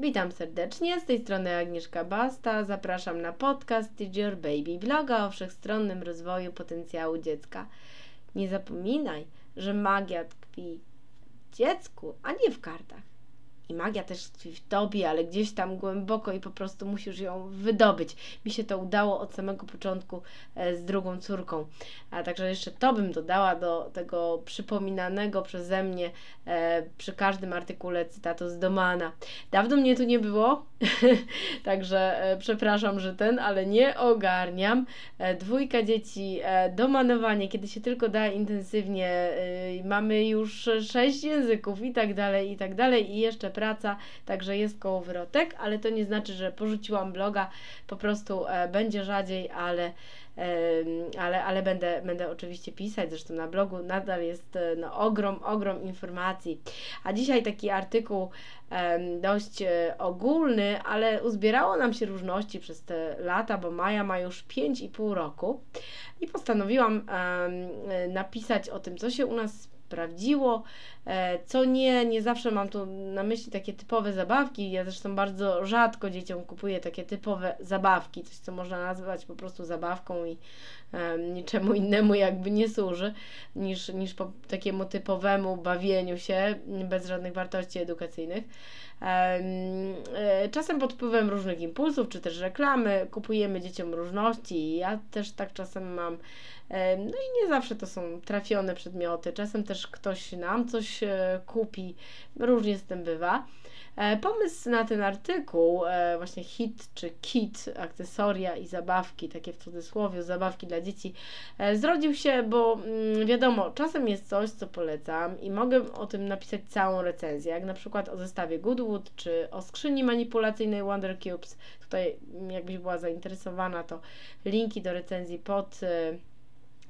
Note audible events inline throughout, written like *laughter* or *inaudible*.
Witam serdecznie, z tej strony Agnieszka Basta. Zapraszam na podcast Teach Your Baby, bloga o wszechstronnym rozwoju potencjału dziecka. Nie zapominaj, że magia tkwi w dziecku, a nie w kartach i magia też tkwi w tobie, ale gdzieś tam głęboko i po prostu musisz ją wydobyć. Mi się to udało od samego początku e, z drugą córką. A także jeszcze to bym dodała do tego przypominanego przeze mnie e, przy każdym artykule cytatu z Domana. Dawno mnie tu nie było, *laughs* także e, przepraszam, że ten, ale nie ogarniam. Dwójka dzieci, domanowanie, kiedy się tylko da intensywnie, mamy już sześć języków i tak dalej, i tak dalej, i jeszcze praca, także jest kołowrotek, ale to nie znaczy, że porzuciłam bloga, po prostu e, będzie rzadziej, ale, e, ale, ale będę, będę oczywiście pisać, zresztą na blogu nadal jest e, no, ogrom, ogrom informacji. A dzisiaj taki artykuł e, dość e, ogólny, ale uzbierało nam się różności przez te lata, bo Maja ma już 5,5 roku i postanowiłam napisać o tym, co się u nas sprawdziło, e, co nie, nie zawsze mam tu na myśli takie typowe zabawki. Ja zresztą bardzo rzadko dzieciom kupuję takie typowe zabawki, coś co można nazwać po prostu zabawką i niczemu innemu jakby nie służy, niż, niż po takiemu typowemu bawieniu się bez żadnych wartości edukacyjnych. E, czasem pod wpływem różnych impulsów, czy też reklamy, kupujemy dzieciom różności. Ja też tak czasem mam. No i nie zawsze to są trafione przedmioty. Czasem też ktoś nam coś e, kupi. Różnie z tym bywa. E, pomysł na ten artykuł, e, właśnie hit czy kit, akcesoria i zabawki, takie w cudzysłowie, zabawki dla dzieci, zrodził się, bo mm, wiadomo, czasem jest coś, co polecam i mogę o tym napisać całą recenzję, jak na przykład o zestawie Goodwood czy o skrzyni manipulacyjnej Wonder Cubes. Tutaj, mm, jakbyś była zainteresowana, to linki do recenzji pod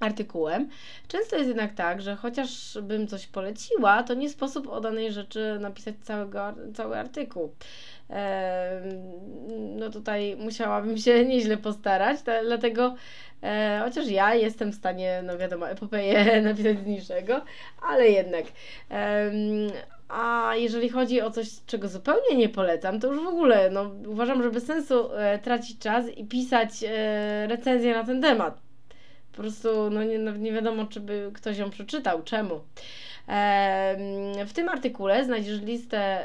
artykułem. Często jest jednak tak, że chociaż bym coś poleciła, to nie sposób o danej rzeczy napisać całego, cały artykuł. no tutaj musiałabym się *laughs* nieźle postarać, dlatego e, chociaż ja jestem w stanie, no wiadomo, epopeję *laughs* napisać z niczego, ale jednak. a jeżeli chodzi o coś, czego zupełnie nie polecam, to już w ogóle no, uważam, że bez sensu e, tracić czas i pisać e, recenzję na ten temat po prostu no nie, no nie wiadomo, czy by ktoś ją przeczytał. Czemu? W tym artykule znajdziesz listę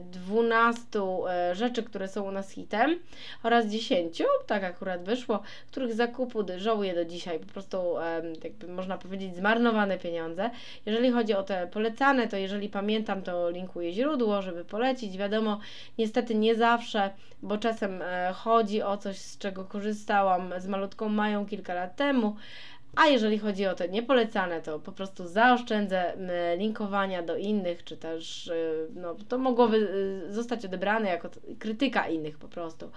12 e, rzeczy, które są u nas hitem oraz 10, tak akurat wyszło, których zakupu żałuję do dzisiaj. Po prostu, jakby można powiedzieć, zmarnowane pieniądze. Jeżeli chodzi o te polecane, to jeżeli pamiętam, to linkuję źródło, żeby polecić. Wiadomo, niestety nie zawsze, bo czasem e, chodzi o coś, z czego korzystałam z malutką Mają kilka lat temu. A jeżeli chodzi o te niepolecane, to po prostu zaoszczędzę linkowania do innych, czy też y, no, to mogłoby y, zostać odebrane jako krytyka innych po prostu.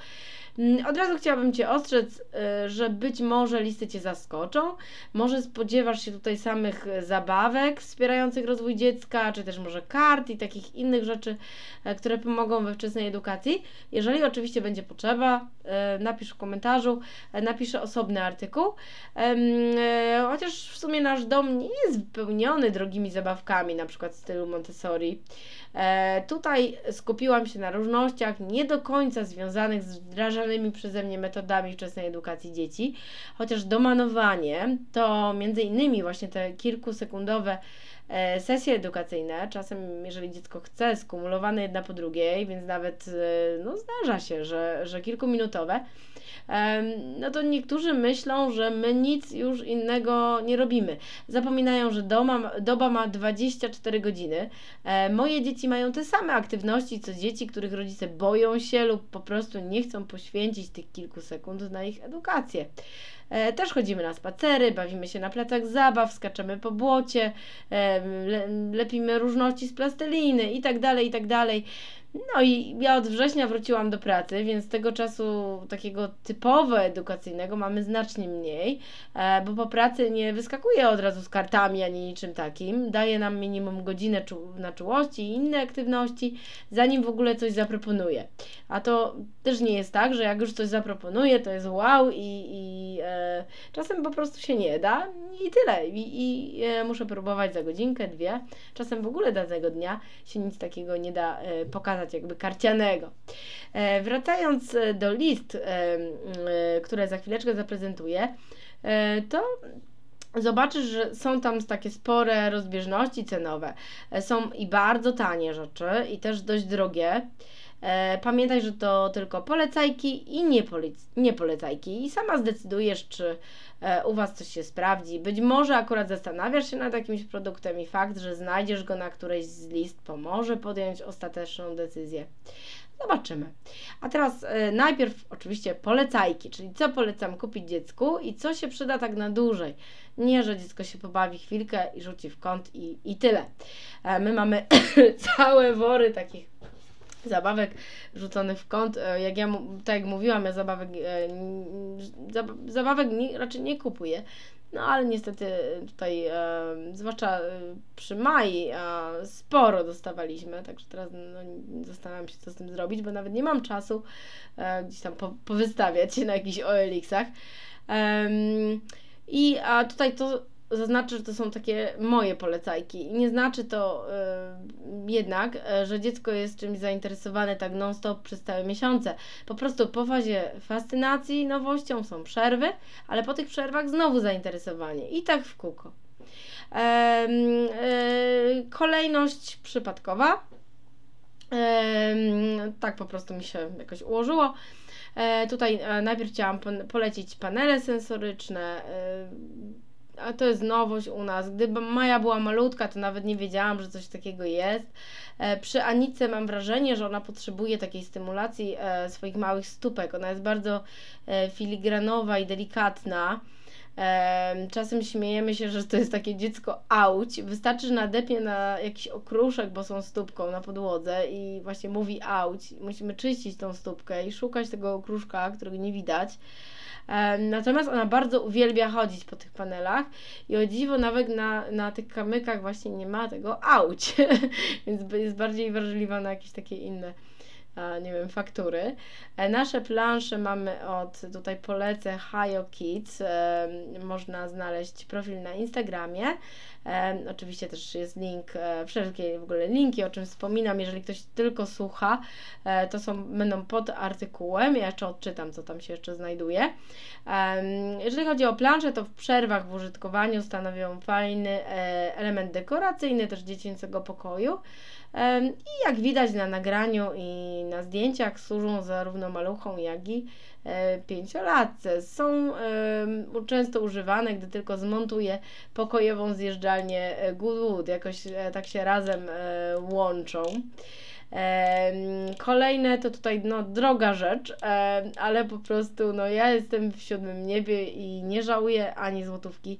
Od razu chciałabym Cię ostrzec, y, że być może listy Cię zaskoczą. Może spodziewasz się tutaj samych zabawek wspierających rozwój dziecka, czy też może kart i takich innych rzeczy, e, które pomogą we wczesnej edukacji. Jeżeli oczywiście będzie potrzeba, e, napisz w komentarzu, e, napiszę osobny artykuł. Chociaż w sumie nasz dom nie jest wypełniony drogimi zabawkami, na przykład w stylu Montessori. Tutaj skupiłam się na różnościach nie do końca związanych z wdrażanymi przeze mnie metodami wczesnej edukacji dzieci, chociaż domanowanie to między innymi właśnie te kilkusekundowe e, sesje edukacyjne, czasem jeżeli dziecko chce, skumulowane jedna po drugiej, więc nawet e, no, zdarza się, że, że kilkuminutowe, no to niektórzy myślą, że my nic już innego nie robimy. Zapominają, że doma, doba ma 24 godziny. E, moje dzieci mają te same aktywności co dzieci, których rodzice boją się lub po prostu nie chcą poświęcić tych kilku sekund na ich edukację. E, też chodzimy na spacery, bawimy się na placach zabaw, skaczemy po błocie, lepimy różności z plasteliny i tak dalej, i tak dalej. No i ja od września wróciłam do pracy, więc tego czasu takiego typowo edukacyjnego mamy znacznie mniej, e, bo po pracy nie wyskakuję od razu z kartami ani niczym takim. Daje nam minimum godzinę na czułości i inne aktywności, zanim w ogóle coś zaproponuję. A to też nie jest tak, że jak już coś zaproponuję, to jest wow i, i e, czasem po prostu się nie da i tyle. I, i e, muszę próbować za godzinkę, dwie. Czasem w ogóle danego dnia się nic takiego nie da e, pokazać pokazać, jakby karcianego. E, wracając do list, e, e, które za chwileczkę zaprezentuję, e, to zobaczysz, że są tam takie spore rozbieżności cenowe. E, są i bardzo tanie rzeczy, i też dość drogie. E, pamiętaj, że to tylko polecajki i nie, polec nie polecajki. I sama zdecydujesz, czy e, u Was coś się sprawdzi. Być może akurat zastanawiasz się nad jakimś produktem i fakt, że znajdziesz go na którejś z list pomoże podjąć ostateczną decyzję. Zobaczymy. A teraz e, najpierw oczywiście polecajki, czyli co polecam kupić dziecku i co się przyda tak na dłużej. Nie, że dziecko się pobawi chwilkę i rzuci w kąt i, i tyle. E, my mamy *coughs* całe wory takich zabawek rzuconych w kąt. E, jak ja, tak jak mówiłam, ja zabawek, e, zabawek raczej nie kupuję. No ale niestety tutaj, e, zwłaszcza przy Mai, e, sporo dostawaliśmy, także teraz no, zastanawiam się, co z tym zrobić, bo nawet nie mam czasu e, gdzieś tam po, powystawiać się na jakichś OLX-ach. I a tutaj to zaznaczę, że to są takie moje polecajki. Nie znaczy to y, jednak, y, że dziecko jest czymś zainteresowane tak non-stop przez całe miesiące. Po prostu po fazie fascynacji nowością są przerwy, ale po tych przerwach znowu zainteresowanie i tak w kółko. y, kolejność przypadkowa. tak po prostu mi się jakoś ułożyło. E, tutaj e, najpierw chciałam polecić panele sensoryczne a to jest nowość u nas. Gdyby Maja była malutka, to nawet nie wiedziałam, że coś takiego jest. E, przy Anice mam wrażenie, że ona potrzebuje takiej stymulacji e, swoich małych stópek. Ona jest bardzo e, filigranowa i delikatna. Czasem śmiejemy się, że to jest takie dziecko auć. Wystarczy, że nadepnie na jakiś okruszek bosą stópką na podłodze i właśnie mówi auć. Musimy czyścić tą stópkę i szukać tego okruszka, którego nie widać. Natomiast ona bardzo uwielbia chodzić po tych panelach i o dziwo nawet na, na tych kamykach właśnie nie ma tego auć, *laughs* więc jest bardziej wrażliwa na jakieś takie inne nie wiem, faktury. E, nasze plansze mamy od, tutaj polecę Hayo Kids, można znaleźć profil na Instagramie, oczywiście też jest link, e, wszelkie w ogóle linki, o czym wspominam, jeżeli ktoś tylko słucha, e, to są, będą pod artykułem, ja jeszcze odczytam, co tam się jeszcze znajduje. Jeżeli chodzi o plansze, to w przerwach w użytkowaniu stanowią fajny element dekoracyjny też dziecięcego pokoju. I jak widać na nagraniu i na zdjęciach służą zarówno maluchom, jak i e, pięciolatce. Są często używane, gdy tylko zmontuję pokojową zjeżdżalnię e, Goodwood. Jakoś e, tak się razem łączą. Kolejne to tutaj no, droga rzecz, ale po prostu no, ja jestem w siódmym niebie i nie żałuję ani złotówki.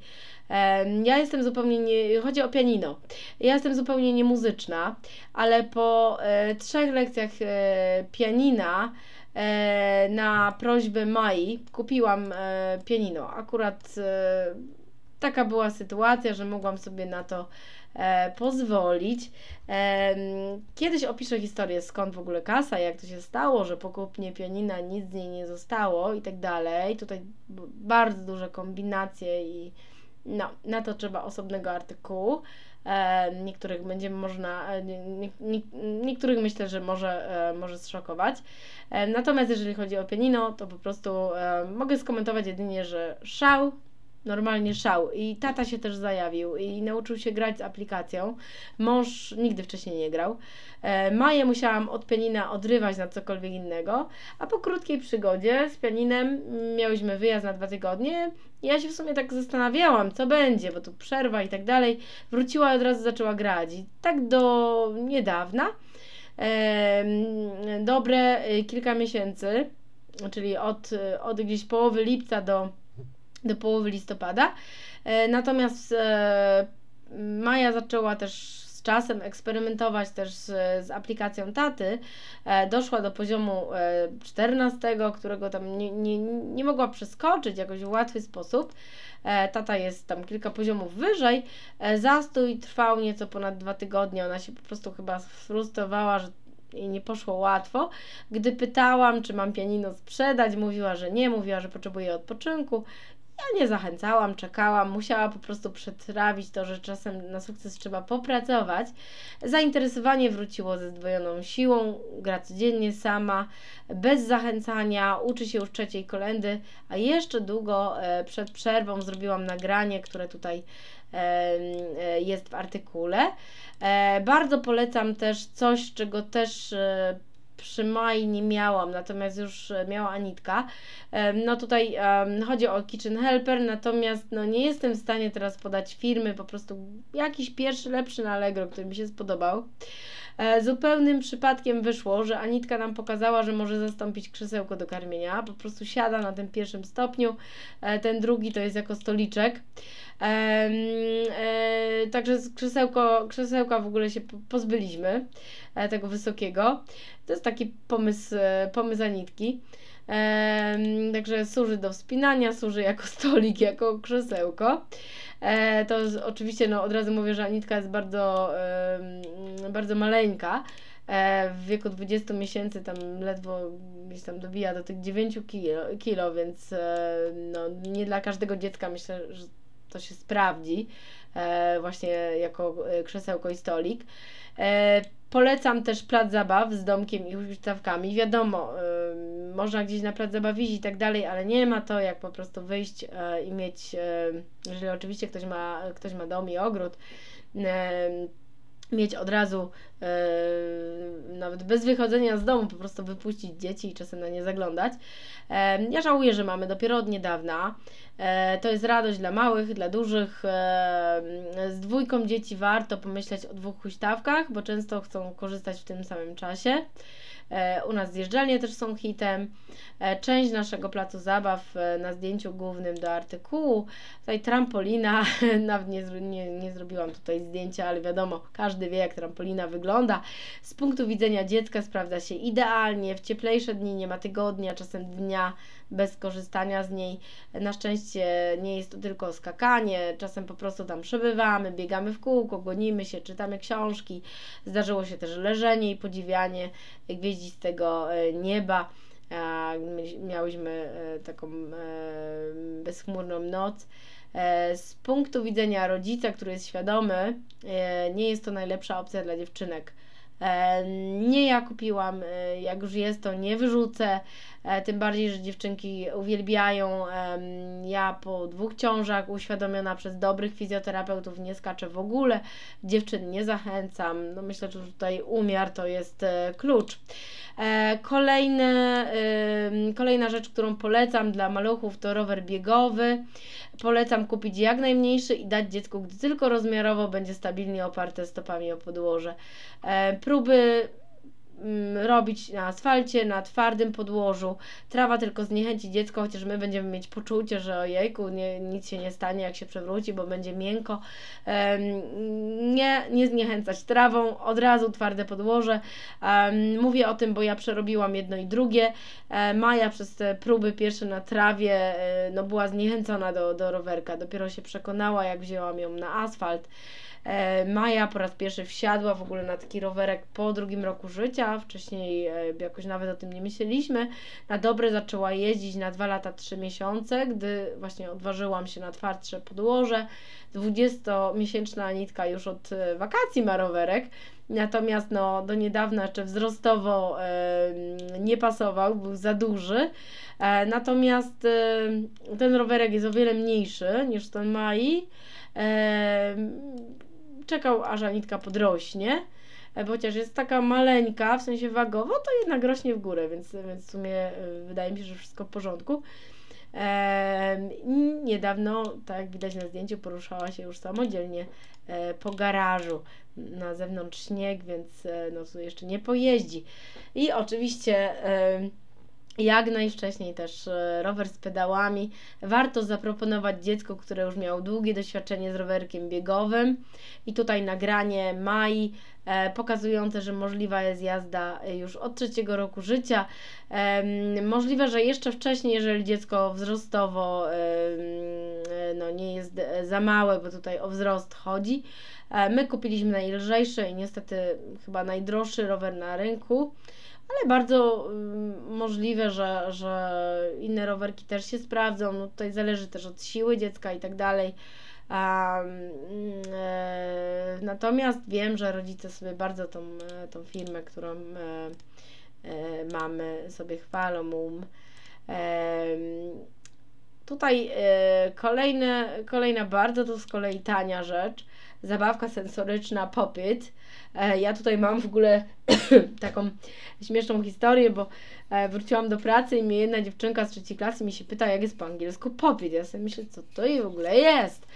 Ja jestem zupełnie nie, chodzi o pianino. Ja jestem zupełnie niemuzyczna, ale po e, trzech lekcjach e, pianina e, na prośbę Mai kupiłam pianino. Akurat taka była sytuacja, że mogłam sobie na to pozwolić. Kiedyś opiszę historię, skąd w ogóle kasa, jak to się stało, że po kupnie pianina nic z niej nie zostało i tak dalej. Tutaj bardzo duże kombinacje i no, na to trzeba osobnego artykułu. E, niektórych będzie można, e, nie, nie, niektórych myślę, że może, e, może zszokować. E, natomiast jeżeli chodzi o pianino, to po prostu e, mogę skomentować jedynie, że szał normalnie szał. I tata się też zajawił i nauczył się grać z aplikacją. Mąż nigdy wcześniej nie grał. E, Maję musiałam od pianina odrywać na cokolwiek innego, a po krótkiej przygodzie z pianinem miałyśmy wyjazd na dwa tygodnie. Ja się w sumie tak zastanawiałam, co będzie, bo tu przerwa i tak dalej. Wróciła i od razu zaczęła grać. I tak do niedawna, e, dobre e, kilka miesięcy, czyli od, od gdzieś połowy lipca do do połowy listopada. E, natomiast e, Maja zaczęła też z czasem eksperymentować też z, z aplikacją taty. E, doszła do poziomu 14, którego tam nie, nie, nie mogła przeskoczyć jakoś w łatwy sposób. Tata jest tam kilka poziomów wyżej. Zastój trwał nieco ponad dwa tygodnie. Ona się po prostu chyba sfrustrowała, że i nie poszło łatwo. Gdy pytałam, czy mam pianino sprzedać, mówiła, że nie, mówiła, że potrzebuje odpoczynku ja nie zachęcałam, czekałam, musiała po prostu przetrawić to, że czasem na sukces trzeba popracować. Zainteresowanie wróciło ze zdwojoną siłą, gra codziennie sama, bez zachęcania, uczy się już trzeciej kolendy, a jeszcze długo e, przed przerwą zrobiłam nagranie, które tutaj e, jest w artykule. E, bardzo polecam też coś, czego też przy Mai nie miałam, natomiast już e, miała Anitka. No tutaj um, chodzi o Kitchen Helper, natomiast no nie jestem w stanie teraz podać firmy, po prostu jakiś pierwszy, lepszy na Allegro, który mi się spodobał. E, zupełnym przypadkiem wyszło, że Anitka nam pokazała, że może zastąpić krzesełko do karmienia. Po prostu siada na tym pierwszym stopniu, e, ten drugi to jest jako stoliczek. Także krzesełko, krzesełka w ogóle się pozbyliśmy, tego wysokiego. To jest taki pomysł, e, pomysł Anitki. E, także służy do wspinania, służy jako *laughs* stolik, jako krzesełko. E, to oczywiście no, od razu mówię, że Anitka jest bardzo, e, bardzo maleńka. E, w wieku 20 miesięcy tam ledwo gdzieś tam dobija do tych 9 kilo, kilo więc e, no, nie dla każdego dziecka myślę, że to się sprawdzi e, właśnie jako krzesełko i stolik. Polecam też plac zabaw z domkiem i huśtawkami. Wiadomo, y, można gdzieś na plac zabaw iść i tak dalej, ale nie ma to jak po prostu wyjść y, i mieć, y, jeżeli oczywiście ktoś ma, ktoś ma dom i ogród, mieć od razu, nawet bez wychodzenia z domu, po prostu wypuścić dzieci i czasem na nie zaglądać. ja żałuję, że mamy dopiero od niedawna. E, to jest radość dla małych, dla dużych. E, z dwójką dzieci warto pomyśleć o dwóch huśtawkach, bo często chcą korzystać w tym samym czasie. E, u nas zjeżdżalnie też są hitem. Część naszego placu zabaw na zdjęciu głównym do artykułu. Tutaj trampolina, *laughs* nawet nie, nie, nie zrobiłam tutaj zdjęcia, ale wiadomo, każdy wie jak trampolina wygląda. Z punktu widzenia dziecka sprawdza się idealnie. W cieplejsze dni nie ma tygodnia, czasem dnia bez korzystania z niej. Na szczęście nie jest to tylko skakanie, czasem po prostu tam przebywamy, biegamy w kółko, gonimy się, czytamy książki. Zdarzyło się też leżenie i podziwianie gwieździstego e, nieba. Miałyśmy e, taką e, bezchmurną noc. Z punktu widzenia rodzica, który jest świadomy, nie jest to najlepsza opcja dla dziewczynek. Nie ja kupiłam, jak już jest, to nie wyrzucę. E, tym bardziej, że dziewczynki uwielbiają. Ja po dwóch ciążach, uświadomiona przez dobrych fizjoterapeutów, nie skaczę w ogóle. Dziewczyn nie zachęcam. No myślę, że tutaj umiar to jest e, klucz. E, kolejne, kolejna rzecz, którą polecam dla maluchów to rower biegowy. Polecam kupić jak najmniejszy i dać dziecku, gdy tylko rozmiarowo będzie stabilnie oparte stopami o podłoże. Próby robić na asfalcie, na twardym podłożu. Trawa tylko zniechęci dziecko, chociaż my będziemy mieć poczucie, że ojejku, nie, nic się nie stanie, jak się przewróci, bo będzie miękko. Nie, nie zniechęcać trawą, od razu twarde podłoże. Mówię o tym, bo ja przerobiłam jedno i drugie. E, Maja przez te próby pierwsze na trawie e, no, była zniechęcona do, do rowerka. Dopiero się przekonała, jak wzięłam ją na asfalt. E, Maja po raz pierwszy wsiadła w ogóle na taki rowerek po drugim roku życia. Wcześniej e, jakoś nawet o tym nie myśleliśmy. Na dobre zaczęła jeździć na dwa lata, trzy miesiące, gdy właśnie odważyłam się na twardsze podłoże. 20-miesięczna Anitka już od e, wakacji ma rowerek. Natomiast no, do niedawna jeszcze wzrostowo e, nie pasował, był za duży. E, natomiast e, ten rowerek jest o wiele mniejszy niż ten Mai. Czekał aż Anitka podrośnie, e, chociaż jest taka maleńka, w sensie wagowo, to jednak rośnie w górę, więc, więc w sumie e, wydaje mi się, że wszystko w porządku. Niedawno, tak jak widać na zdjęciu, poruszała się już samodzielnie e, po garażu. Na zewnątrz śnieg, więc no tu jeszcze nie pojeździ. I oczywiście jak najwcześniej też e, rower z pedałami. Warto zaproponować dziecku, które już miało długie doświadczenie z rowerkiem biegowym. I tutaj nagranie Mai e, pokazujące, że możliwa jest jazda już od trzeciego roku życia. E, możliwe, że jeszcze wcześniej, jeżeli dziecko wzrostowo e, no, nie jest za małe, bo tutaj o wzrost chodzi. E, my kupiliśmy najlżejszy i niestety chyba najdroższy rower na rynku ale bardzo mm, możliwe, że, że inne rowerki też się sprawdzą. No tutaj zależy też od siły dziecka i tak dalej. E, natomiast wiem, że rodzice sobie bardzo tą, e, tą firmę, którą mamy, sobie chwalą um. Tutaj kolejne, kolejna bardzo to z kolei tania rzecz, zabawka sensoryczna Popyt. E, ja tutaj mam w ogóle *coughs* taką śmieszną historię, bo e, wróciłam do pracy i mnie jedna dziewczynka z trzeciej klasy mi się pyta, jak jest po angielsku Popyt. Ja sobie myślę, co to i w ogóle jest.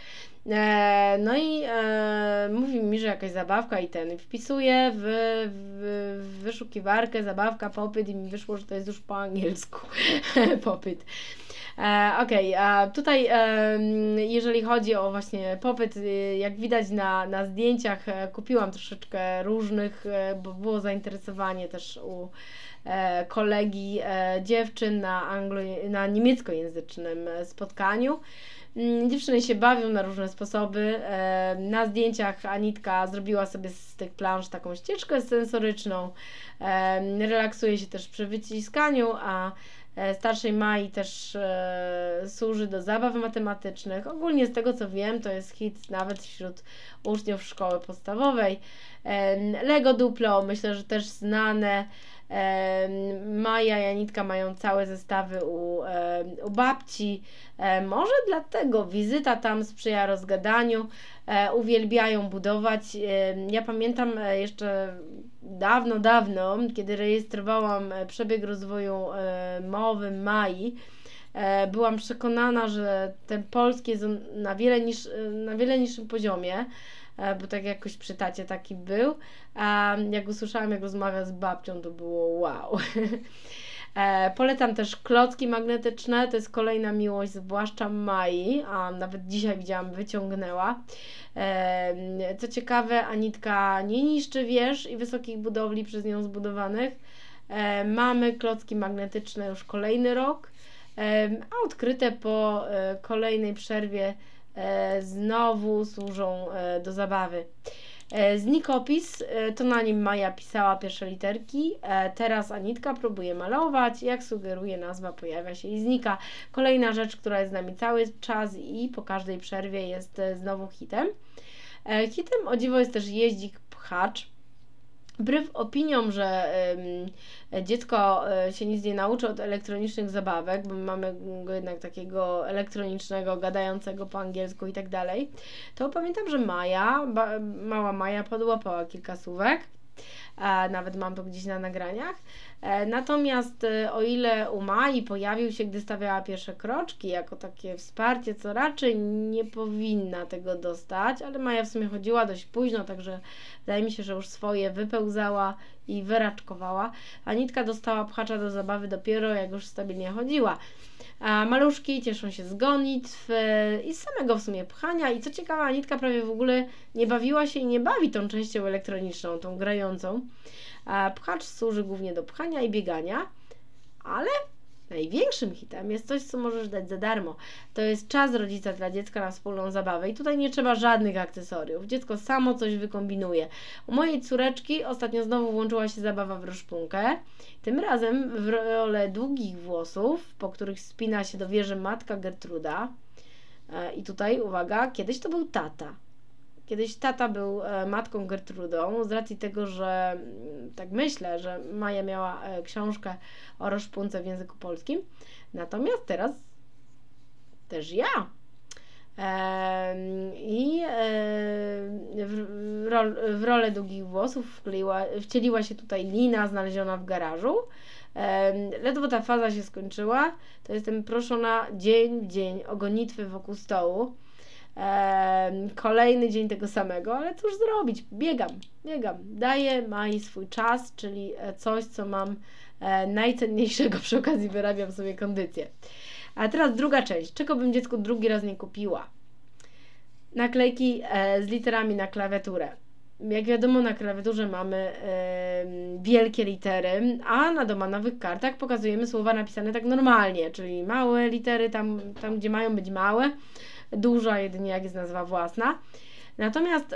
E, no i e, mówi mi, że jakaś zabawka i ten. Wpisuję w, w, w wyszukiwarkę zabawka popyt i mi wyszło, że to jest już po angielsku *laughs* popyt. E, Okej, okay, tutaj jeżeli chodzi o właśnie popyt, y, jak widać na, na zdjęciach, e, kupiłam troszeczkę różnych, e, bo było zainteresowanie też u kolegi dziewczyn na, anglo, na niemieckojęzycznym spotkaniu. Mm, dziewczyny się bawią na różne sposoby. Na zdjęciach Anitka zrobiła sobie z tych plansz taką ścieżkę sensoryczną. Relaksuje się też przy wyciskaniu, a starszej Mai też e, służy do zabaw matematycznych. Ogólnie z tego co wiem, to jest hit nawet wśród uczniów szkoły podstawowej. Lego Duplo, myślę, że też znane. Maja i Anitka mają całe zestawy u, u babci. Może dlatego wizyta tam sprzyja rozgadaniu. E, uwielbiają budować. Ja pamiętam e, jeszcze dawno, dawno, kiedy rejestrowałam e, przebieg rozwoju mowy Mai, byłam przekonana, że ten polski jest na wiele, niż, na wiele niższym poziomie. E, bo tak jakoś przy tacie taki był. A jak usłyszałam, jak rozmawia z babcią, to było wow. *laughs* E, polecam też klocki magnetyczne, to jest kolejna miłość, zwłaszcza Mai, a nawet dzisiaj widziałam, wyciągnęła. E, co ciekawe, Anitka nie niszczy wież i wysokich budowli przez nią zbudowanych. Mamy klocki magnetyczne już kolejny rok, a odkryte po kolejnej przerwie znowu służą e, do zabawy. E, znikopis, to na nim Maja pisała pierwsze literki, teraz Anitka próbuje malować, jak sugeruje nazwa, pojawia się i znika. Kolejna rzecz, która jest z nami cały czas i po każdej przerwie jest znowu hitem. Hitem o dziwo jest też jeździk pchacz, Wbrew opiniom, że y, dziecko y, się nic nie nauczy od elektronicznych zabawek, bo mamy go jednak takiego elektronicznego, gadającego po angielsku i tak dalej, to pamiętam, że Maja, ba, mała Maja podłapała kilka słówek nawet mam to gdzieś na nagraniach. E, natomiast e, o ile u Mai pojawił się, gdy stawiała pierwsze kroczki, jako takie wsparcie, co raczej nie powinna tego dostać, ale Maja w sumie chodziła dość późno, także wydaje mi się, że już swoje wypełzała i wyraczkowała. Anitka dostała pchacza do zabawy dopiero jak już stabilnie chodziła. A maluszki cieszą się z gonitw i z samego w sumie pchania. I co ciekawe, Anitka prawie w ogóle nie bawiła się i nie bawi tą częścią elektroniczną, tą grającą. Pchacz służy głównie do pchania i biegania, ale Największym hitem jest coś, co możesz dać za darmo. To jest czas rodzica dla dziecka na wspólną zabawę i tutaj nie trzeba żadnych akcesoriów. Dziecko samo coś wykombinuje. U mojej córeczki ostatnio znowu włączyła się zabawa w rozpunkę. Tym razem w rolę długich włosów, po których spina się do wieży matka Gertruda. E, I tutaj uwaga, kiedyś to był tata. Kiedyś tata był e, matką Gertrudą, z racji tego, że mm, tak myślę, że Maja miała e, książkę o rozpunce w języku polskim. Natomiast teraz też ja. I e, w, w rolę długich włosów wkleiła, wcieliła się tutaj Lina znaleziona w garażu. Ledwo ta faza się skończyła, to jestem proszona dzień w dzień o gonitwy wokół stołu kolejny dzień tego samego, ale cóż zrobić? Biegam, biegam. Daję Mai swój czas, czyli e, coś, co mam e, najcenniejszego przy okazji wyrabiam sobie kondycję. A teraz druga część. Czego bym dziecku drugi raz nie kupiła? Naklejki e, z literami na klawiaturę. Jak wiadomo, na klawiaturze mamy wielkie litery, a na domanowych kartach pokazujemy słowa napisane tak normalnie, czyli małe litery tam, tam gdzie mają być małe, duża jedynie jak jest nazwa własna. Natomiast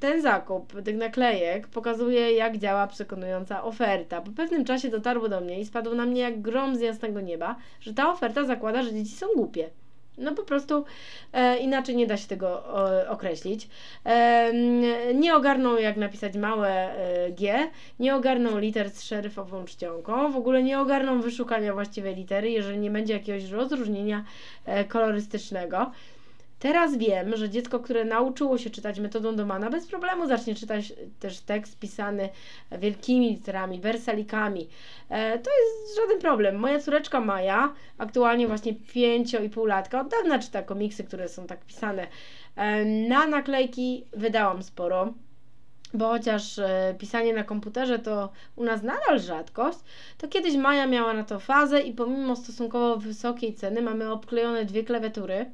ten zakup tych naklejek pokazuje, jak działa przekonująca oferta. Po pewnym czasie dotarło do mnie i spadło na mnie jak grom z jasnego nieba, że ta oferta zakłada, że dzieci są głupie. No po prostu e, inaczej nie da się tego o, określić. E, nie ogarną jak napisać małe e, G, nie ogarną liter z szeryfową czcionką, w ogóle nie ogarną wyszukania właściwej litery, jeżeli nie będzie jakiegoś rozróżnienia e, kolorystycznego. Teraz wiem, że dziecko, które nauczyło się czytać metodą Domana, bez problemu zacznie czytać też tekst pisany wielkimi literami, wersalikami. E, to jest żaden problem. Moja córeczka Maja, aktualnie właśnie 5,5 latka, od dawna czyta komiksy, które są tak pisane. E, na naklejki wydałam sporo bo chociaż e, pisanie na komputerze to u nas nadal rzadkość, to kiedyś Maja miała na to fazę i pomimo stosunkowo wysokiej ceny mamy obklejone dwie klawiatury.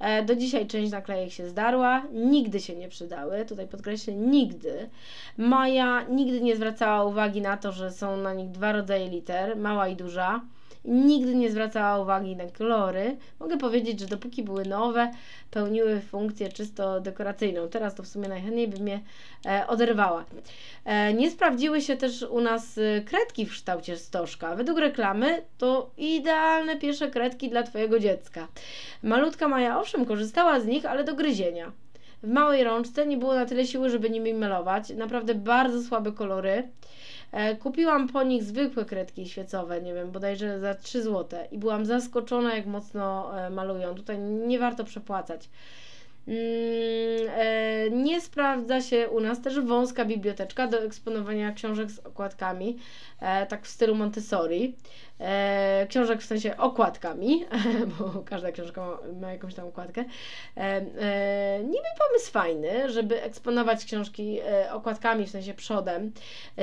E, do dzisiaj część naklejek się zdarła, nigdy się nie przydały, tutaj podkreślę, nigdy. Maja nigdy nie zwracała uwagi na to, że są na nich dwa rodzaje liter, mała i duża nigdy nie zwracała uwagi na kolory. Mogę powiedzieć, że dopóki były nowe, pełniły funkcję czysto dekoracyjną. Teraz to w sumie najchętniej by mnie e, oderwała. E, nie sprawdziły się też u nas e, kredki w kształcie stożka. Według reklamy to idealne pierwsze kredki dla Twojego dziecka. Malutka Maja owszem korzystała z nich, ale do gryzienia. W małej rączce nie było na tyle siły, żeby nimi malować. Naprawdę bardzo słabe kolory. E, kupiłam po nich zwykłe kredki świecowe, nie wiem, bodajże za 3 zł i byłam zaskoczona, jak mocno e, malują. Tutaj nie warto przepłacać. Mm, e, nie sprawdza się u nas też wąska biblioteczka do eksponowania książek z okładkami, tak w stylu Montessori. E, książek w sensie okładkami, *laughs* bo każda książka ma, ma jakąś tam okładkę. Niby pomysł fajny, żeby eksponować książki okładkami, w sensie przodem,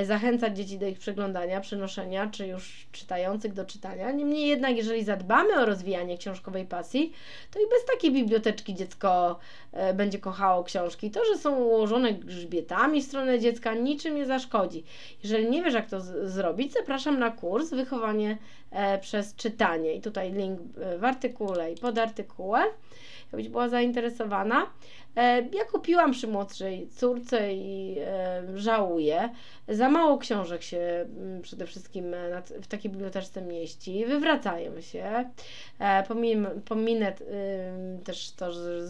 zachęcać dzieci do ich przeglądania, przenoszenia, czy już czytających do czytania. Niemniej jednak, jeżeli zadbamy o rozwijanie książkowej pasji, to i bez takiej biblioteczki dziecko E, będzie kochało książki. To, że są ułożone grzbietami w stronę dziecka, niczym nie zaszkodzi. Jeżeli nie wiesz, jak to zrobić, zapraszam na kurs Wychowanie e, przez czytanie. I tutaj link w artykule i pod artykułem jakbyś była zainteresowana. E, ja kupiłam przy młodszej córce i e, żałuję. Za mało książek się mm, przede wszystkim w takiej biblioteczce mieści. Wywracają się. E, pominę, pominę też to, że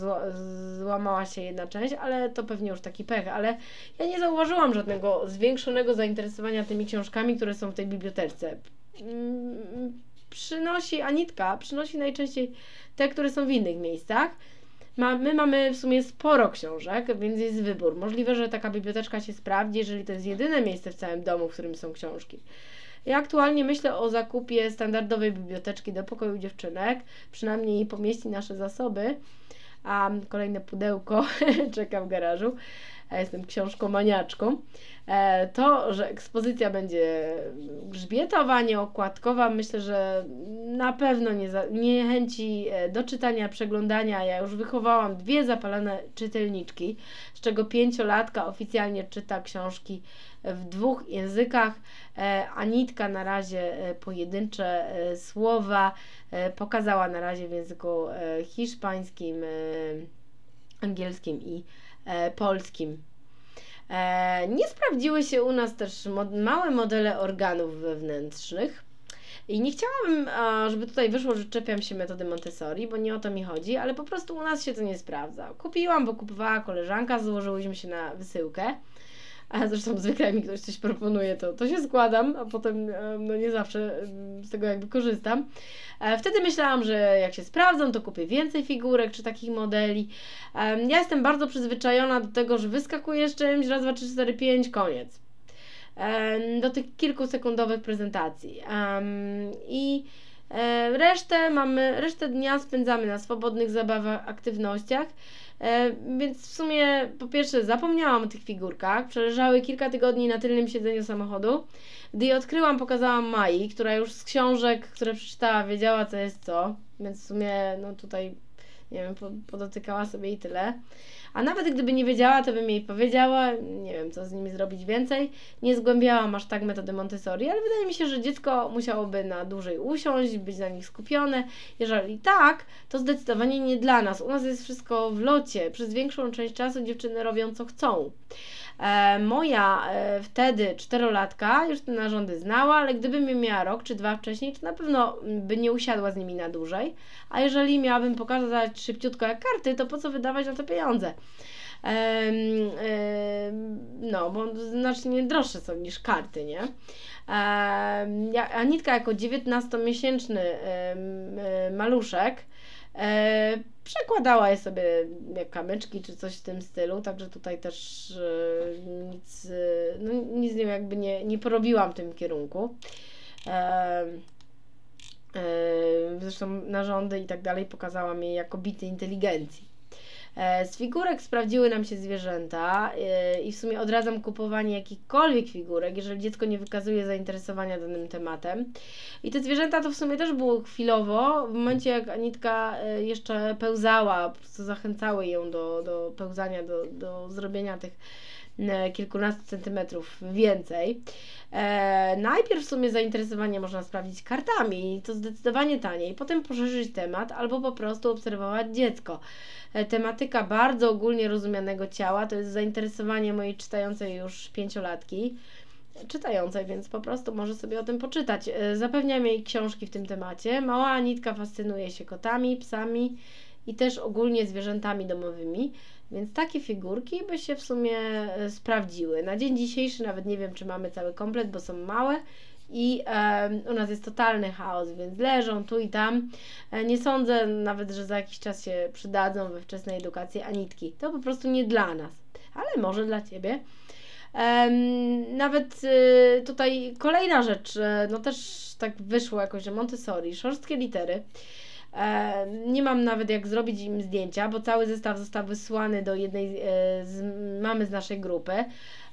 złamała się jedna część, ale to pewnie już taki pech. Ale ja nie zauważyłam żadnego zwiększonego zainteresowania tymi książkami, które są w tej bibliotece przynosi Anitka, przynosi najczęściej te, które są w innych miejscach. Ma, my mamy w sumie sporo książek, więc jest wybór. Możliwe, że taka biblioteczka się sprawdzi, jeżeli to jest jedyne miejsce w całym domu, w którym są książki. Ja aktualnie myślę o zakupie standardowej biblioteczki do pokoju dziewczynek, przynajmniej pomieści nasze zasoby, a kolejne pudełko *laughs* czeka w garażu a jestem książkomaniaczką, e, to, że ekspozycja będzie grzbietowa, nie okładkowa, myślę, że na pewno nie, za, nie chęci e, do czytania, przeglądania. Ja już wychowałam dwie zapalone czytelniczki, z czego pięciolatka oficjalnie czyta książki w dwóch językach. E, Anitka na razie pojedyncze słowa pokazała na razie w języku hiszpańskim, angielskim i polskim. E, nie sprawdziły się u nas też małe modele organów wewnętrznych. I nie chciałabym, żeby tutaj wyszło, że czepiam się metody Montessori, bo nie o to mi chodzi, ale po prostu u nas się to nie sprawdza. Kupiłam, bo kupowała koleżanka, złożyłyśmy się na wysyłkę a zresztą zwykle mi ktoś coś proponuje, to, to się składam, a potem no nie zawsze z tego jakby korzystam. E, wtedy myślałam, że jak się sprawdzą, to kupię więcej figurek czy takich modeli. Ja jestem bardzo przyzwyczajona do tego, że wyskakuję z czymś, raz, dwa, trzy, cztery, pięć, koniec. Do tych kilkusekundowych prezentacji. I e, resztę mamy, resztę dnia spędzamy na swobodnych zabawach, aktywnościach. E, więc w sumie po pierwsze zapomniałam o tych figurkach, przeleżały kilka tygodni na tylnym siedzeniu samochodu. Gdy je odkryłam, pokazałam Mai, która już z książek, które przeczytała, wiedziała co jest co, więc w sumie no tutaj, nie wiem, podotykała sobie i tyle. A nawet gdyby nie wiedziała, to bym jej powiedziała, nie wiem, co z nimi zrobić więcej. Nie zgłębiałam aż tak metody Montessori, ale wydaje mi się, że dziecko musiałoby na dłużej usiąść, być na nich skupione. Jeżeli tak, to zdecydowanie nie dla nas. U nas jest wszystko w locie. Przez większą część czasu dziewczyny robią co chcą. E, moja e, wtedy czterolatka już te narządy znała, ale gdybym miała rok czy dwa wcześniej, to na pewno by nie usiadła z nimi na dłużej. A jeżeli miałabym pokazać szybciutko jak karty, to po co wydawać na to pieniądze? No, bo znacznie droższe są niż karty, nie? Anitka jako 19-miesięczny maluszek E, przekładała je sobie jak kamyczki czy coś w tym stylu, także tutaj też e, nic, e, no, nic nie jakby nie, nie porobiłam w tym kierunku. Zresztą narządy i tak dalej pokazałam jej jako bity inteligencji. E, z figurek sprawdziły nam się zwierzęta e, i w sumie odradzam kupowanie jakichkolwiek figurek, jeżeli dziecko nie wykazuje zainteresowania danym tematem. I te zwierzęta to w sumie też było chwilowo, w momencie jak Anitka e, jeszcze pełzała, po prostu zachęcały ją do, do pełzania, do, do zrobienia tych kilkunastu centymetrów więcej. E, najpierw w sumie zainteresowanie można sprawdzić kartami, to zdecydowanie taniej, potem poszerzyć temat albo po prostu obserwować dziecko. E, tematyka bardzo ogólnie rozumianego ciała to jest zainteresowanie mojej czytającej już pięciolatki czytającej, więc po prostu może sobie o tym poczytać. E, zapewniam jej książki w tym temacie. Mała Anitka fascynuje się kotami, psami i też ogólnie zwierzętami domowymi. Więc takie figurki by się w sumie e, sprawdziły. Na dzień dzisiejszy nawet nie wiem, czy mamy cały komplet, bo są małe i e, u nas jest totalny chaos, więc leżą tu i tam. E, nie sądzę nawet, że za jakiś czas się przydadzą we wczesnej edukacji anitki. To po prostu nie dla nas, ale może dla Ciebie. Nawet e, tutaj kolejna rzecz, e, no też tak wyszło jakoś, że Montessori, szorstkie litery. E, nie mam nawet jak zrobić im zdjęcia, bo cały zestaw został wysłany do jednej e, z mamy z naszej grupy.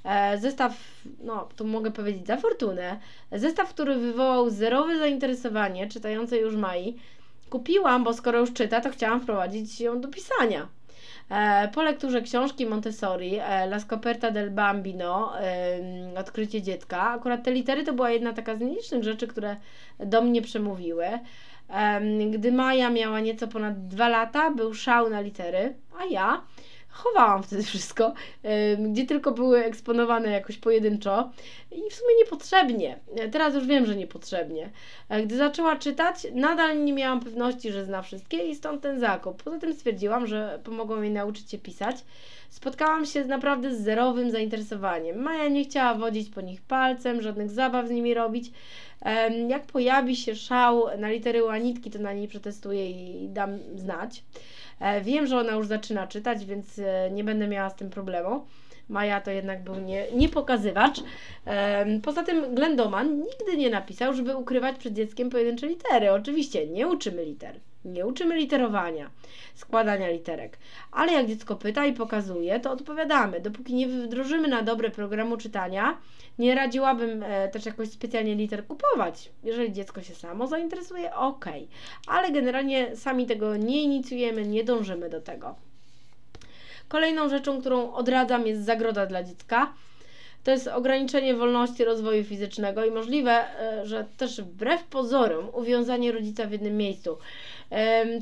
E, zestaw, no tu mogę powiedzieć za fortunę, zestaw, który wywołał zerowe zainteresowanie czytającej już Mai. Kupiłam, bo skoro już czyta, to chciałam wprowadzić ją do pisania. Po lekturze książki Montessori, La Scoperta del Bambino, Odkrycie dziecka, akurat te litery to była jedna taka z nielicznych rzeczy, które do mnie przemówiły. Gdy Maja miała nieco ponad dwa lata, był szał na litery, a ja chowałam wtedy wszystko, gdzie tylko były eksponowane jakoś pojedynczo i w sumie niepotrzebnie. Teraz już wiem, że niepotrzebnie. E, gdy zaczęła czytać, nadal nie miałam pewności, że zna wszystkie i stąd ten zakup. Poza tym stwierdziłam, że pomogą mi nauczyć się pisać. Spotkałam się naprawdę z zerowym zainteresowaniem. Maja nie chciała wodzić po nich palcem, żadnych zabaw z nimi robić. Jak pojawi się szał na litery łanitki, to na niej przetestuję i dam znać. E, wiem, że ona już zaczyna czytać, więc e, nie będę miała z tym problemu. Maja to jednak był nie, nie pokazywacz. Poza tym Glendoman nigdy nie napisał, żeby ukrywać przed dzieckiem pojedyncze litery. Oczywiście nie uczymy liter. Nie uczymy literowania, składania literek, ale jak dziecko pyta i pokazuje, to odpowiadamy. Dopóki nie wdrożymy na dobre programu czytania, nie radziłabym e, też jakoś specjalnie liter kupować. Jeżeli dziecko się samo zainteresuje, ok, ale generalnie sami tego nie inicjujemy, nie dążymy do tego. Kolejną rzeczą, którą odradzam, jest zagroda dla dziecka. To jest ograniczenie wolności rozwoju fizycznego i możliwe, e, że też wbrew pozorom uwiązanie rodzica w jednym miejscu.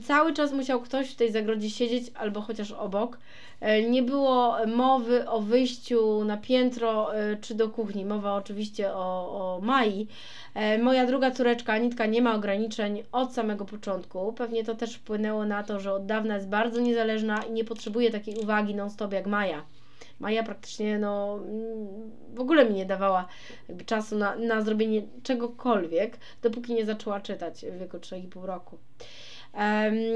Cały czas musiał ktoś w tej zagrodzie siedzieć albo chociaż obok. E, nie było mowy o wyjściu na piętro e, czy do kuchni. Mowa oczywiście o, o Mai. E, moja druga córeczka Anitka nie ma ograniczeń od samego początku. Pewnie to też wpłynęło na to, że od dawna jest bardzo niezależna i nie potrzebuje takiej uwagi non-stop jak Maja. Maja praktycznie no, w ogóle mi nie dawała czasu na, na zrobienie czegokolwiek, dopóki nie zaczęła czytać w wieku 3,5 roku.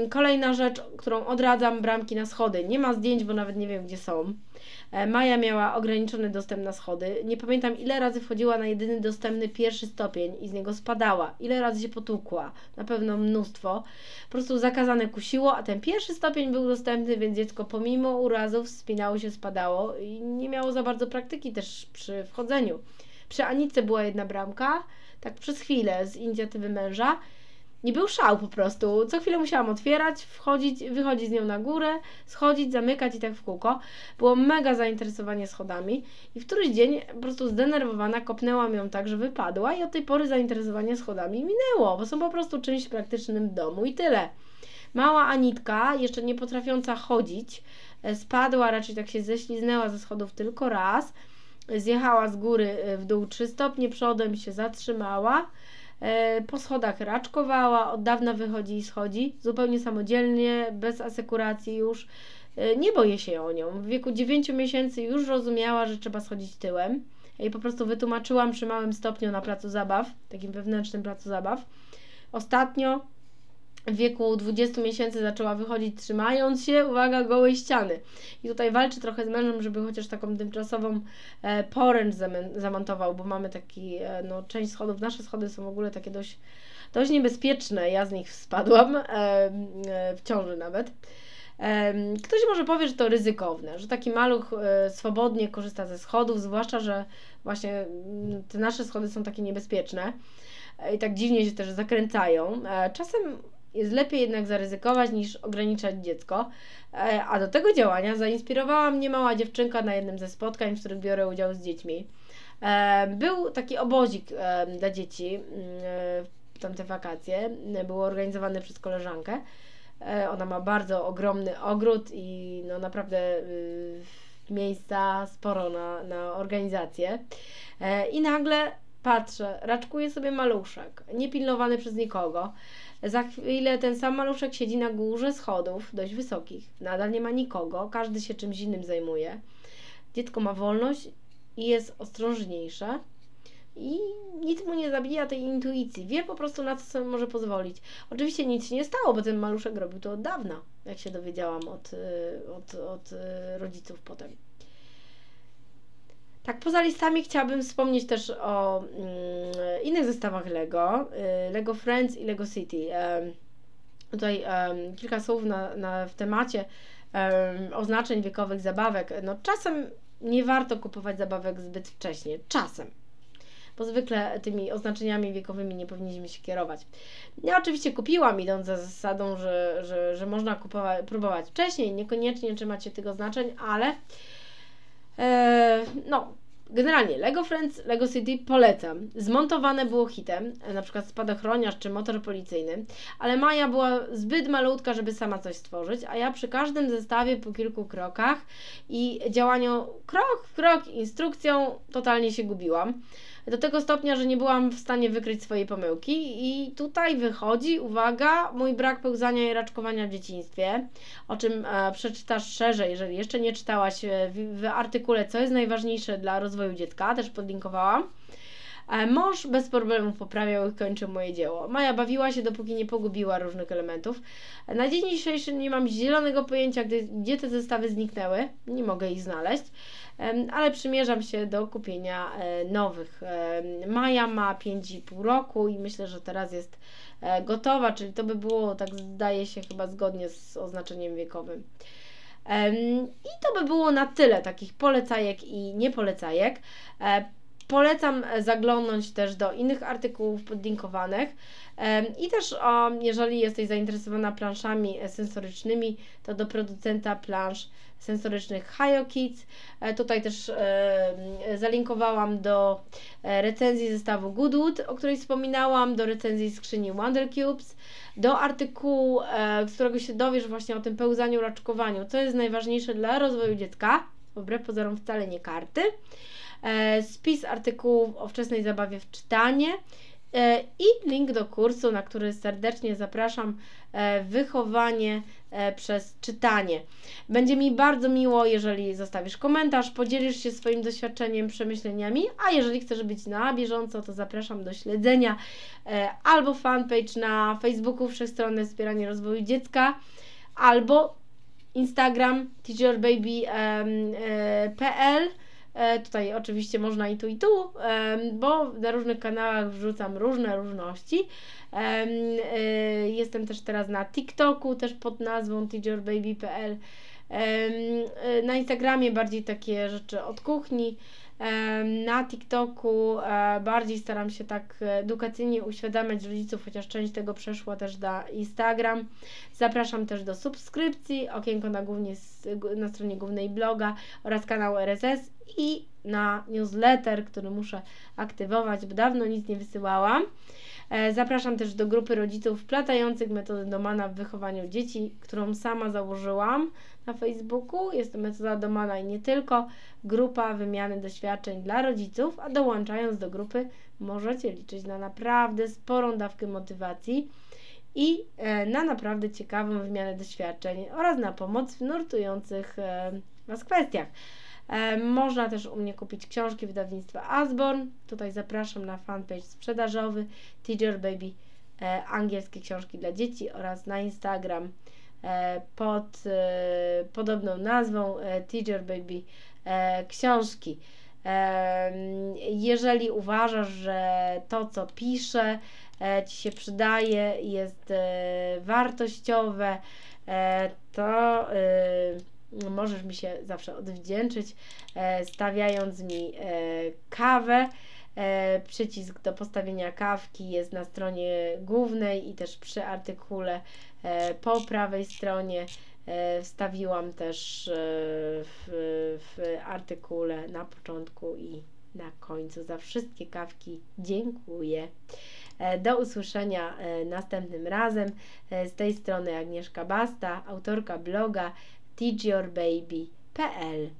Kolejna rzecz, którą odradzam, bramki na schody. Nie ma zdjęć, bo nawet nie wiem, gdzie są. E, Maja miała ograniczony dostęp na schody. Nie pamiętam, ile razy wchodziła na jedyny dostępny pierwszy stopień i z niego spadała. Ile razy się potłukła. Na pewno mnóstwo. Po prostu zakazane kusiło, a ten pierwszy stopień był dostępny, więc dziecko pomimo urazów wspinało się, spadało i nie miało za bardzo praktyki też przy wchodzeniu. Przy Anice była jedna bramka, tak przez chwilę z inicjatywy męża nie był szał po prostu. Co chwilę musiałam otwierać, wchodzić, wychodzić z nią na górę, schodzić, zamykać i tak w kółko. Było mega zainteresowanie schodami i w któryś dzień po prostu zdenerwowana kopnęłam ją tak, że wypadła i od tej pory zainteresowanie schodami minęło, bo są po prostu czymś praktycznym w domu i tyle. Mała Anitka, jeszcze nie potrafiąca chodzić, e, spadła, raczej tak się ześliznęła ze schodów tylko raz. Zjechała z góry e, w dół 3 stopnie przodem, się zatrzymała po schodach raczkowała, od dawna wychodzi i schodzi, zupełnie samodzielnie, bez asekuracji już. E, nie boję się o nią. W wieku 9 miesięcy już rozumiała, że trzeba schodzić tyłem. I po prostu wytłumaczyłam przy małym stopniu na placu zabaw, takim wewnętrznym placu zabaw. Ostatnio w wieku 20 miesięcy zaczęła wychodzić trzymając się, uwaga, gołej ściany. I tutaj walczy trochę z mężem, żeby chociaż taką tymczasową e, poręcz zamontował, bo mamy taki, e, no część schodów, nasze schody są w ogóle takie dość, dość niebezpieczne. Ja z nich spadłam, e, e, w ciąży nawet. E, ktoś może powie, że to ryzykowne, że taki maluch e, swobodnie korzysta ze schodów, zwłaszcza, że właśnie mm, te nasze schody są takie niebezpieczne i tak dziwnie się też zakręcają. Czasem jest lepiej jednak zaryzykować niż ograniczać dziecko. E, a do tego działania zainspirowała mnie mała dziewczynka na jednym ze spotkań, w których biorę udział z dziećmi. E, był taki obozik e, dla dzieci w tamte wakacje. Był organizowany przez koleżankę. Ona ma bardzo ogromny ogród i no naprawdę y, miejsca sporo na, na organizację. I nagle patrzę, raczkuje sobie maluszek, niepilnowany przez nikogo. Za chwilę ten sam maluszek siedzi na górze schodów, dość wysokich. Nadal nie ma nikogo, każdy się czymś innym zajmuje. Dziecko ma wolność i jest ostrożniejsze. I nic mu nie zabija tej intuicji. Wie po prostu na co sobie może pozwolić. Oczywiście nic się nie stało, bo ten maluszek robił to od dawna, jak się dowiedziałam od, y, od, od y, rodziców potem. Tak, poza listami chciałabym wspomnieć też o mm, innych zestawach Lego, y, Lego Friends i Lego City. tutaj kilka słów na, na, w temacie oznaczeń wiekowych zabawek. No, czasem nie warto kupować zabawek zbyt wcześnie. Czasem. Bo zwykle tymi oznaczeniami wiekowymi nie powinniśmy się kierować. Ja oczywiście kupiłam, idąc za zasadą, że, że, że można kupować, próbować wcześniej, niekoniecznie trzymać się tych oznaczeń, ale e, no, Generalnie Lego Friends, Lego City polecam. Zmontowane było hitem, na przykład spadochroniarz czy motor policyjny, ale Maja była zbyt malutka, żeby sama coś stworzyć, a ja przy każdym zestawie po kilku krokach i działaniu krok w krok instrukcją totalnie się gubiłam do tego stopnia, że nie byłam w stanie wykryć swojej pomyłki i tutaj wychodzi, uwaga, mój brak pełzania i raczkowania w dzieciństwie, o czym e, przeczytasz szerzej, jeżeli jeszcze nie czytałaś e, w, w artykule, co jest najważniejsze dla rozwoju dziecka, też podlinkowałam. E, mąż bez problemu poprawiał i kończył moje dzieło. Maja bawiła się, dopóki nie pogubiła różnych elementów. E, na dzień dzisiejszy nie mam zielonego pojęcia, gdy, gdzie te zestawy zniknęły. Nie mogę ich znaleźć ale przymierzam się do kupienia e, nowych. Maja ma 5,5 roku i myślę, że teraz jest e, gotowa, czyli to by było, tak zdaje się, chyba zgodnie z oznaczeniem wiekowym. I to by było na tyle takich polecajek i niepolecajek. E, polecam zaglądnąć też do innych artykułów podlinkowanych i też jeżeli jesteś zainteresowana planszami sensorycznymi, to do producenta plansz sensorycznych Hayo Kids. E, tutaj też e, zalinkowałam do e, recenzji zestawu Goodwood, o której wspominałam, do recenzji skrzyni Wonder Cubes, do artykułu, z którego się dowiesz właśnie o tym pełzaniu, raczkowaniu, co jest najważniejsze dla rozwoju dziecka, wbrew pozorom wcale nie karty. Spis artykułów o wczesnej zabawie w czytanie E, i link do kursu, na który serdecznie zapraszam, e, wychowanie e, przez czytanie. Będzie mi bardzo miło, jeżeli zostawisz komentarz, podzielisz się swoim doświadczeniem, przemyśleniami, a jeżeli chcesz być na bieżąco, to zapraszam do śledzenia albo fanpage na Facebooku Wszechstronne Wspieranie Rozwoju Dziecka, albo Instagram teacherbaby.pl E, tutaj oczywiście można i tu, i tu, bo na różnych kanałach wrzucam różne różności. E, jestem też teraz na TikToku, też pod nazwą teacherbaby.pl. E, na Instagramie bardziej takie rzeczy od kuchni. Na TikToku e, bardziej staram się tak edukacyjnie uświadamiać rodziców, chociaż część tego przeszła też na Instagram. Zapraszam też do subskrypcji, okienko na, głównie, na stronie głównej bloga oraz kanał RSS i na newsletter, który muszę aktywować, bo dawno nic nie wysyłałam. E, zapraszam też do grupy rodziców wplatających metodę Domana w wychowaniu dzieci, którą sama założyłam na Facebooku. Jest to metoda Domana i nie tylko. Grupa wymiany doświadczeń dla rodziców, a dołączając do grupy możecie liczyć na naprawdę sporą dawkę motywacji i e, na naprawdę ciekawą wymianę doświadczeń oraz na pomoc w nurtujących e, Was kwestiach. E, można też u mnie kupić książki wydawnictwa Asborn. Tutaj zapraszam na fanpage sprzedażowy Teacher Baby e, angielskie książki dla dzieci oraz na Instagram e, pod podobną nazwą Teacher Baby książki. Jeżeli uważasz, że to, co piszę, Ci się przydaje, jest wartościowe, to możesz mi się zawsze odwdzięczyć, e, stawiając mi e, kawę. E, przycisk do postawienia kawki jest na stronie głównej i też przy artykule po prawej stronie. Wstawiłam też w, w artykule na początku i na końcu. Za wszystkie kawki dziękuję. Do usłyszenia następnym razem. Z tej strony Agnieszka Basta, autorka bloga teachyourbaby.pl